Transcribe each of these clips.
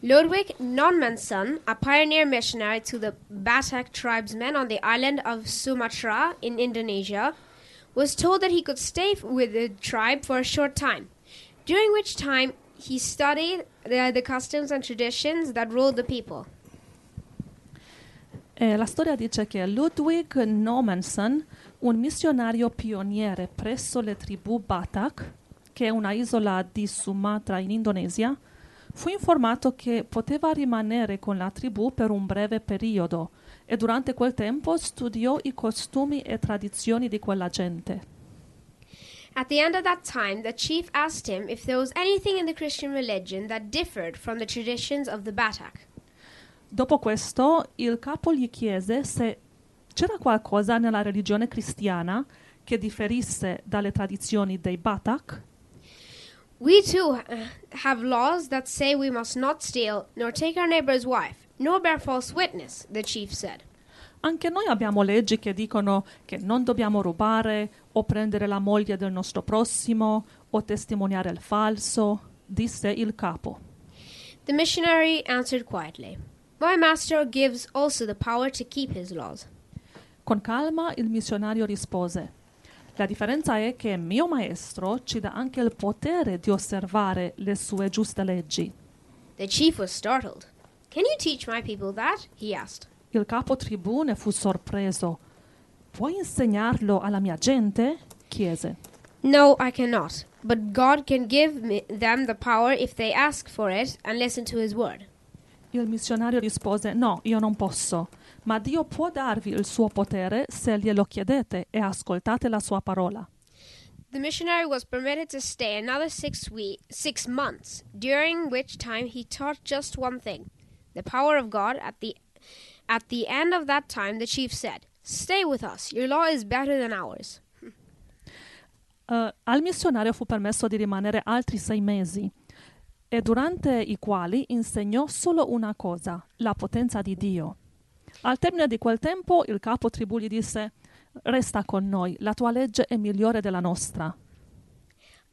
Ludwig Nonmanson, a pioneer missionary to the Batak tribesmen on the island of Sumatra in Indonesia, was told that he could stay with the tribe for a short time, during which time he studied the, the customs and traditions that ruled the people. E la storia dice che Ludwig Normanson, un missionario pioniere presso le tribù Batak, che è una isola di Sumatra in Indonesia, fu informato che poteva rimanere con la tribù per un breve periodo e durante quel tempo studiò i costumi e tradizioni di quella gente. At the end of that time, the chief asked him if there was anything in the Christian religion that differed from the traditions of the Batak. Dopo questo, il capo gli chiese se c'era qualcosa nella religione cristiana che differisse dalle tradizioni dei Batak. We too uh, have laws that say we must not steal, nor take our neighbor's wife, nor bear false witness, the chief said. Anche noi abbiamo leggi che dicono che non dobbiamo rubare o prendere la moglie del nostro prossimo o testimoniare il falso, disse il capo. The missionary answered quietly, My master gives also the power to keep his laws. Con calma il missionario rispose, la differenza è che mio maestro ci dà anche il potere di osservare le sue giuste leggi. The chief was startled. Can you teach my people that? he asked. Il capo tribù ne fu sorpreso. Puoi insegnarlo alla mia gente? chiese. No, I cannot. But God can give me, them the power if they ask for it and listen to his word. Il missionario rispose: No, io non posso, ma Dio può darvi il suo potere se glielo chiedete e ascoltate la sua parola. The missionary was permitted to stay another six, we- six months, during which time he taught just one thing the power of God. At the, at the end of that time, the chief said, Stay with us. Your law is better than ours. Eh, al missionario fu permesso di rimanere altri sei mesi, e durante i quali insegnò solo una cosa, la potenza di Dio. Al termine di quel tempo il capo tribù gli disse: Resta con noi, la tua legge è migliore della nostra.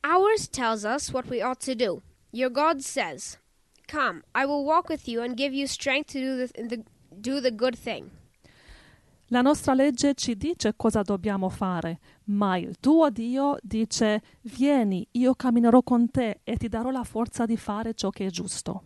Ours tells us what we ought to do. Your God says, Come, I will walk with you and give you strength to do the, the, do the good thing. La nostra legge ci dice cosa dobbiamo fare, ma il tuo Dio dice: Vieni, io camminerò con te e ti darò la forza di fare ciò che è giusto.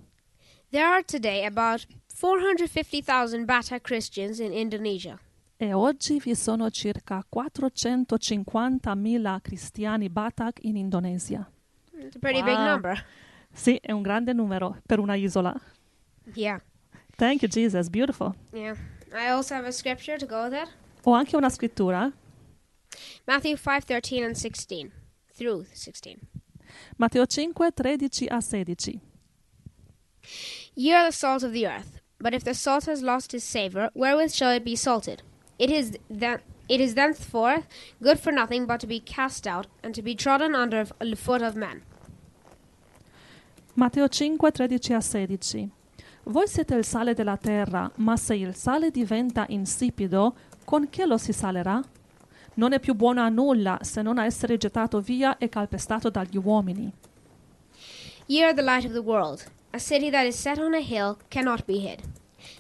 There are today about 450,000 Batak Christians in Indonesia. E oggi vi sono circa 450.000 cristiani Batak in Indonesia. It's a pretty big Wow. number. Sì, è un grande numero per una isola. Yeah. Thank you, Jesus. Beautiful. Yeah. I also have a scripture to go with it. Ho anche una scrittura, Matthew 5:13 and 16 through 16. Matteo 5, 13 a 16. Ye are the salt of the earth, but if the salt has lost its savor, wherewith shall it be salted? It is then it is thenceforth good for nothing but to be cast out and to be trodden under the foot of men. Matteo 5, 13 a 16. Voi siete il sale della terra, ma se il sale diventa insipido, con che lo si salerà? Non è più buono a nulla se non a essere gettato via e calpestato dagli uomini. Ye are the light of the world. A city that is set on a hill cannot be hid.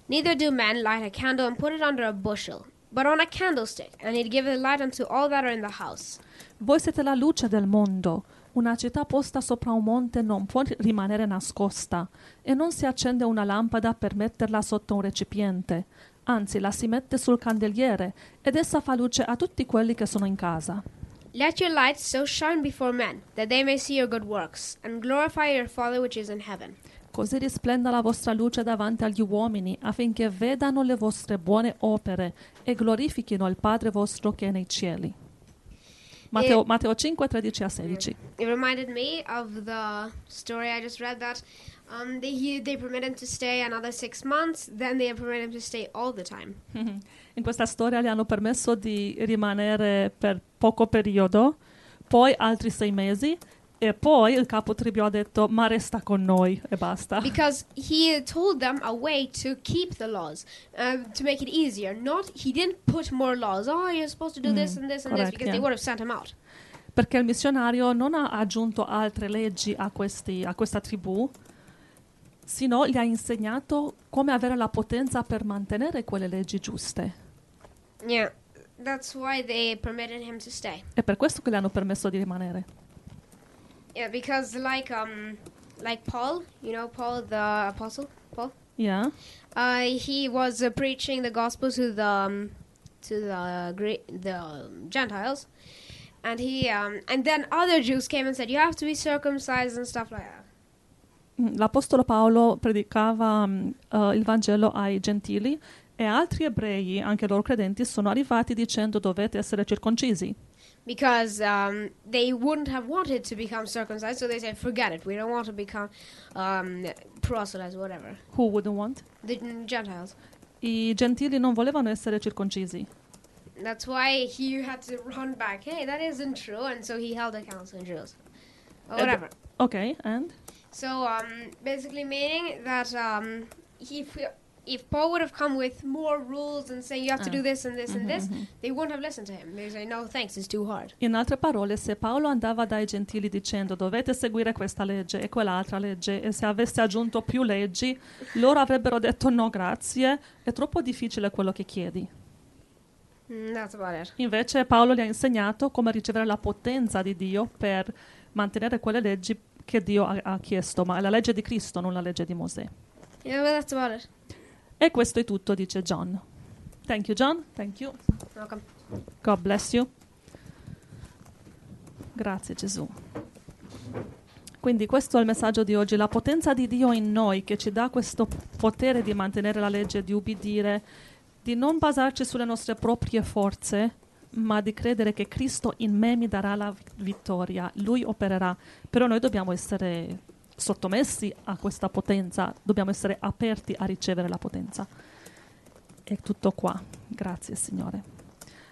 Neither do men light a candle and put it under a bushel, but on a candlestick, and it giveth light unto all that are in the house. Voi siete la luce del mondo. Una città posta sopra un monte non può rimanere nascosta e non si accende una lampada per metterla sotto un recipiente. Anzi, la si mette sul candeliere ed essa fa luce a tutti quelli che sono in casa. Let your light so shine before men, that they may see your good works, and glorify your Father which is in heaven. Così risplenda la vostra luce davanti agli uomini, affinché vedano le vostre buone opere e glorifichino il Padre vostro che è nei cieli. Matteo, Matteo 5, 13 a 16. It reminded me of the story I just read that um, they he, they permit him to stay another six months, then they permit him to stay all the time. In questa storia gli hanno permesso di rimanere per poco periodo, poi altri sei mesi, e poi il capo tribù ha detto ma resta con noi e basta. Because he told them a way to keep the laws, uh, to make it easier. Not he didn't put more laws. Oh, you're supposed to do this Mm, and this and correct, this because yeah. they would have sent him out. Perché il missionario non ha aggiunto altre leggi a, questi- a questa tribù, sino gli ha insegnato come avere la potenza per mantenere quelle leggi giuste. Yeah, that's why they permitted him to stay. È per questo che le hanno permesso di rimanere. Yeah, because like um like Paul, you know Paul the apostle, Paul. Yeah? Uh, he was uh, preaching the gospel to the um, to the great the um, Gentiles, and he um, and then other Jews came and said you have to be circumcised and stuff like that. Mm, L'Apostolo Paolo predicava mm, eh, il Vangelo ai gentili e altri ebrei, anche loro credenti, sono arrivati dicendo dovete essere circoncisi. Because um, they wouldn't have wanted to become circumcised, so they said, "Forget it. We don't want to become um, proselytes, whatever." Who wouldn't want? The Gentiles. I gentili non volevano essere circoncisi. That's why he had to run back. Hey, that isn't true, and so he held a council in Jerusalem. Or Uh, whatever. Ok, and? So, um, basically meaning that um, he, if Paul would have come with more rules and saying you have to Ah. do this and this and Mhm, this, mhm. they wouldn't have listened to him. They say, no, thanks, it's too hard. In altre parole, se Paolo andava dai gentili dicendo dovete seguire questa legge e quell'altra legge e se avesse aggiunto più leggi, loro avrebbero detto no grazie, è troppo difficile quello che chiedi. Mm, that's about it. Invece Paolo gli ha insegnato come ricevere la potenza di Dio per mantenere quelle leggi che Dio ha, ha chiesto, ma è la legge di Cristo, non la legge di Mosè. Yeah, but that's about it. E questo è tutto, dice John. Thank you John, thank you. Welcome. God bless you. Grazie Gesù. Quindi questo è il messaggio di oggi, la potenza di Dio in noi che ci dà questo potere di mantenere la legge, di ubbidire, di non basarci sulle nostre proprie forze, ma di credere che Cristo in me mi darà la vittoria, Lui opererà. Però noi dobbiamo essere sottomessi a questa potenza, dobbiamo essere aperti a ricevere la potenza. È tutto qua. Grazie Signore.